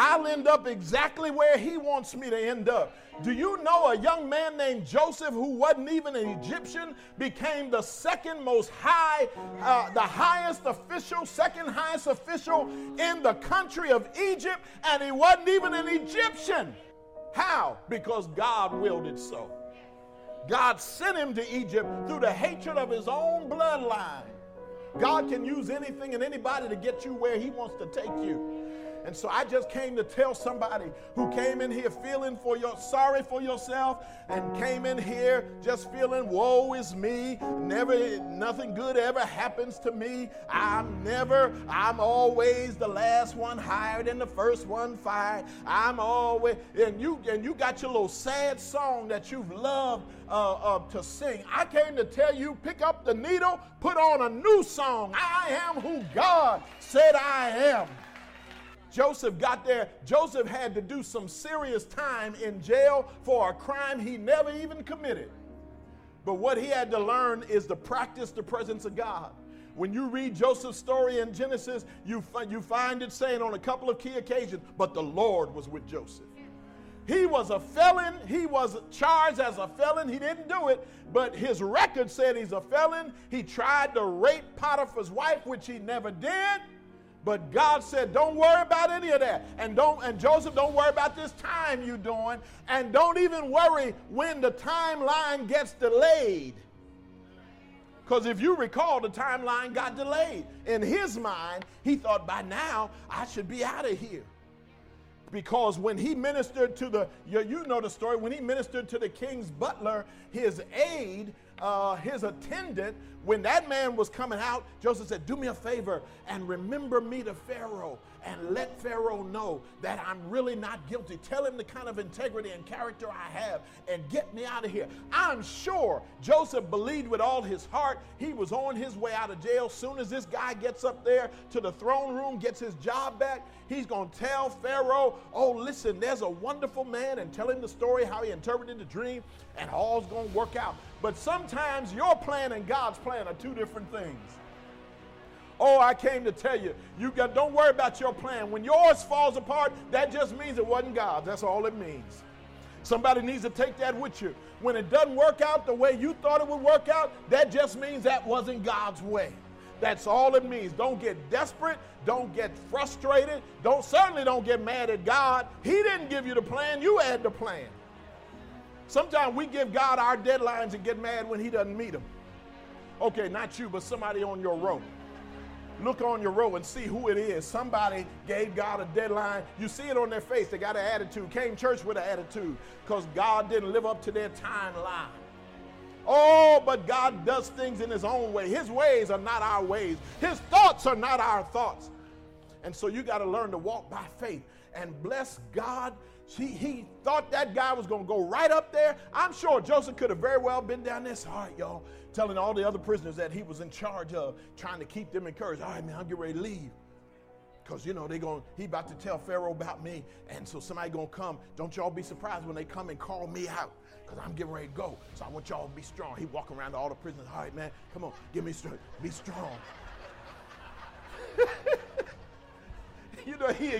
I'll end up exactly where he wants me to end up. Do you know a young man named Joseph who wasn't even an Egyptian became the second most high, uh, the highest official, second highest official in the country of Egypt, and he wasn't even an Egyptian? How? Because God willed it so. God sent him to Egypt through the hatred of his own bloodline. God can use anything and anybody to get you where he wants to take you. And so I just came to tell somebody who came in here feeling for your sorry for yourself and came in here just feeling woe is me, never nothing good ever happens to me. I'm never I'm always the last one hired and the first one fired. I'm always and you and you got your little sad song that you've loved uh, uh, to sing. I came to tell you pick up the needle, put on a new song. I am who God said I am. Joseph got there. Joseph had to do some serious time in jail for a crime he never even committed. But what he had to learn is to practice the presence of God. When you read Joseph's story in Genesis, you, find, you find it saying on a couple of key occasions, but the Lord was with Joseph. He was a felon. He was charged as a felon. He didn't do it, but his record said he's a felon. He tried to rape Potiphar's wife, which he never did. But God said, don't worry about any of that. And don't and Joseph, don't worry about this time you're doing. And don't even worry when the timeline gets delayed. Because if you recall, the timeline got delayed. In his mind, he thought by now I should be out of here. Because when he ministered to the, you, you know the story, when he ministered to the king's butler, his aide uh, his attendant, when that man was coming out, Joseph said, Do me a favor and remember me to Pharaoh and let Pharaoh know that I'm really not guilty. Tell him the kind of integrity and character I have and get me out of here. I'm sure Joseph believed with all his heart he was on his way out of jail. Soon as this guy gets up there to the throne room, gets his job back, he's going to tell Pharaoh, Oh, listen, there's a wonderful man, and tell him the story how he interpreted the dream, and all's going to work out. But sometimes your plan and God's plan are two different things. Oh, I came to tell you, you got don't worry about your plan. When yours falls apart, that just means it wasn't God. That's all it means. Somebody needs to take that with you. When it doesn't work out the way you thought it would work out, that just means that wasn't God's way. That's all it means. Don't get desperate. Don't get frustrated. Don't certainly don't get mad at God. He didn't give you the plan. You had the plan. Sometimes we give God our deadlines and get mad when He doesn't meet them. Okay, not you, but somebody on your row. Look on your row and see who it is. Somebody gave God a deadline. You see it on their face. They got an attitude. Came church with an attitude because God didn't live up to their timeline. Oh, but God does things in His own way. His ways are not our ways, His thoughts are not our thoughts. And so you got to learn to walk by faith and bless God he, he thought that guy was going to go right up there. I'm sure Joseph could have very well been down this. All right, y'all, telling all the other prisoners that he was in charge of, trying to keep them encouraged. All right, man, I'm getting ready to leave. Because, you know, they going he about to tell Pharaoh about me. And so somebody going to come. Don't y'all be surprised when they come and call me out. Because I'm getting ready to go. So I want y'all to be strong. He walking around to all the prisoners. All right, man, come on, give me strength. Be strong. You know, he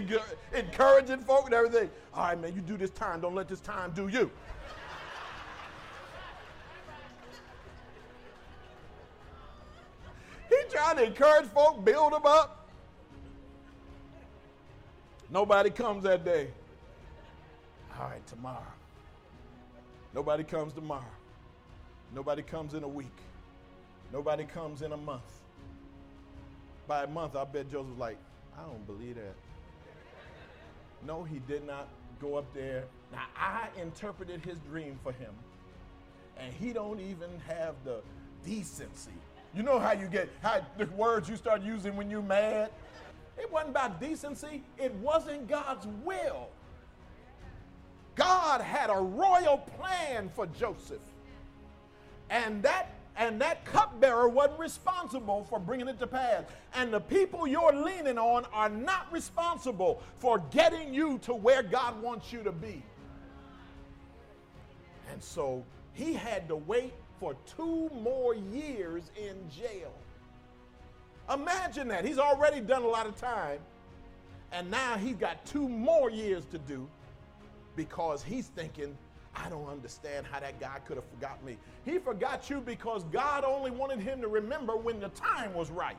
encouraging folk and everything. All right, man, you do this time. Don't let this time do you. he trying to encourage folk, build them up. Nobody comes that day. All right, tomorrow. Nobody comes tomorrow. Nobody comes in a week. Nobody comes in a month. By a month, I bet Joseph's like, I don't believe that. No, he did not go up there. Now I interpreted his dream for him, and he don't even have the decency. You know how you get how the words you start using when you're mad? It wasn't about decency, it wasn't God's will. God had a royal plan for Joseph. And that and that cupbearer wasn't responsible for bringing it to pass. And the people you're leaning on are not responsible for getting you to where God wants you to be. And so he had to wait for two more years in jail. Imagine that. He's already done a lot of time. And now he's got two more years to do because he's thinking, I don't understand how that guy could have forgot me. He forgot you because God only wanted him to remember when the time was right.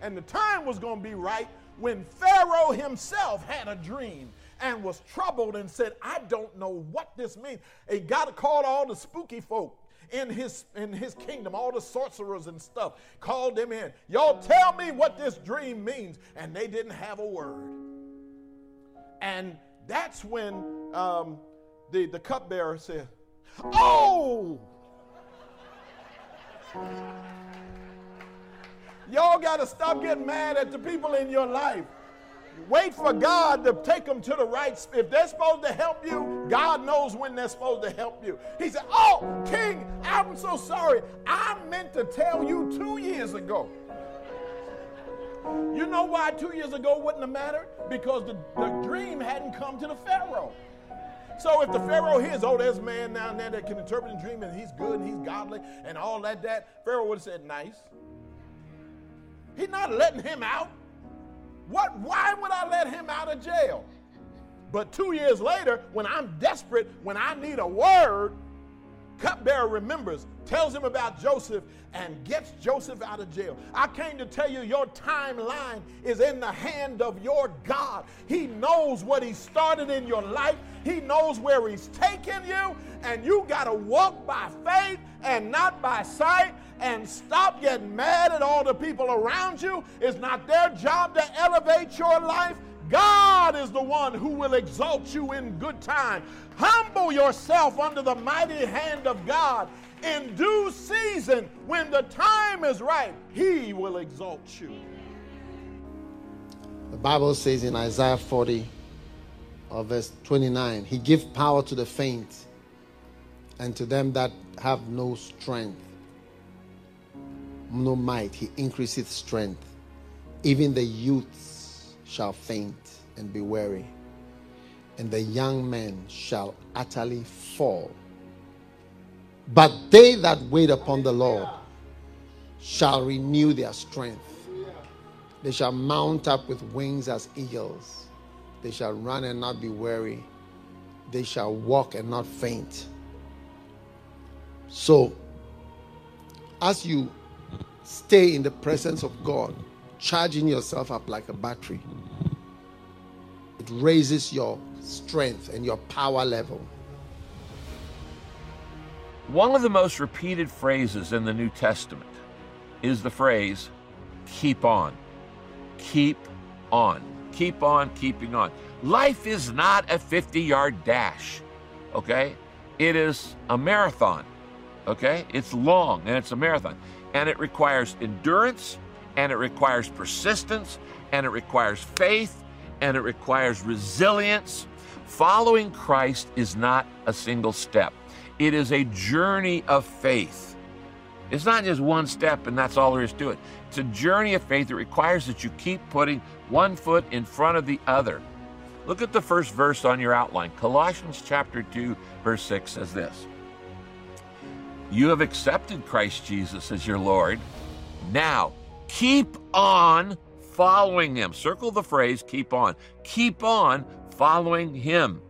And the time was going to be right when Pharaoh himself had a dream and was troubled and said, I don't know what this means. He got to call all the spooky folk in his in his kingdom, all the sorcerers and stuff, called them in. Y'all tell me what this dream means. And they didn't have a word. And that's when um, the, the cupbearer said, Oh! Y'all got to stop getting mad at the people in your life. Wait for God to take them to the right. If they're supposed to help you, God knows when they're supposed to help you. He said, Oh, King, I'm so sorry. I meant to tell you two years ago. You know why two years ago wouldn't have mattered? Because the, the dream hadn't come to the Pharaoh. So if the Pharaoh hears, oh, there's a man down there that can interpret a dream and he's good and he's godly and all that, that Pharaoh would have said, nice. He's not letting him out. What? Why would I let him out of jail? But two years later, when I'm desperate, when I need a word, cupbearer remembers, tells him about Joseph, and gets Joseph out of jail. I came to tell you your timeline is in the hand of your God. He knows what He started in your life, He knows where He's taking you, and you got to walk by faith and not by sight. And stop getting mad at all the people around you. It's not their job to elevate your life. God is the one who will exalt you in good time. Humble yourself under the mighty hand of God. In due season, when the time is right, He will exalt you. The Bible says in Isaiah 40, or verse 29, He gives power to the faint and to them that have no strength, no might. He increaseth strength. Even the youths shall faint and be weary, and the young men shall utterly fall. But they that wait upon the Lord shall renew their strength. They shall mount up with wings as eagles. They shall run and not be weary. They shall walk and not faint. So, as you stay in the presence of God, charging yourself up like a battery, it raises your strength and your power level. One of the most repeated phrases in the New Testament is the phrase, keep on. Keep on. Keep on keeping on. Life is not a 50 yard dash, okay? It is a marathon, okay? It's long and it's a marathon. And it requires endurance, and it requires persistence, and it requires faith, and it requires resilience. Following Christ is not a single step. It is a journey of faith. It's not just one step and that's all there is to it. It's a journey of faith that requires that you keep putting one foot in front of the other. Look at the first verse on your outline. Colossians chapter 2, verse 6 says this You have accepted Christ Jesus as your Lord. Now, keep on following him. Circle the phrase keep on. Keep on following him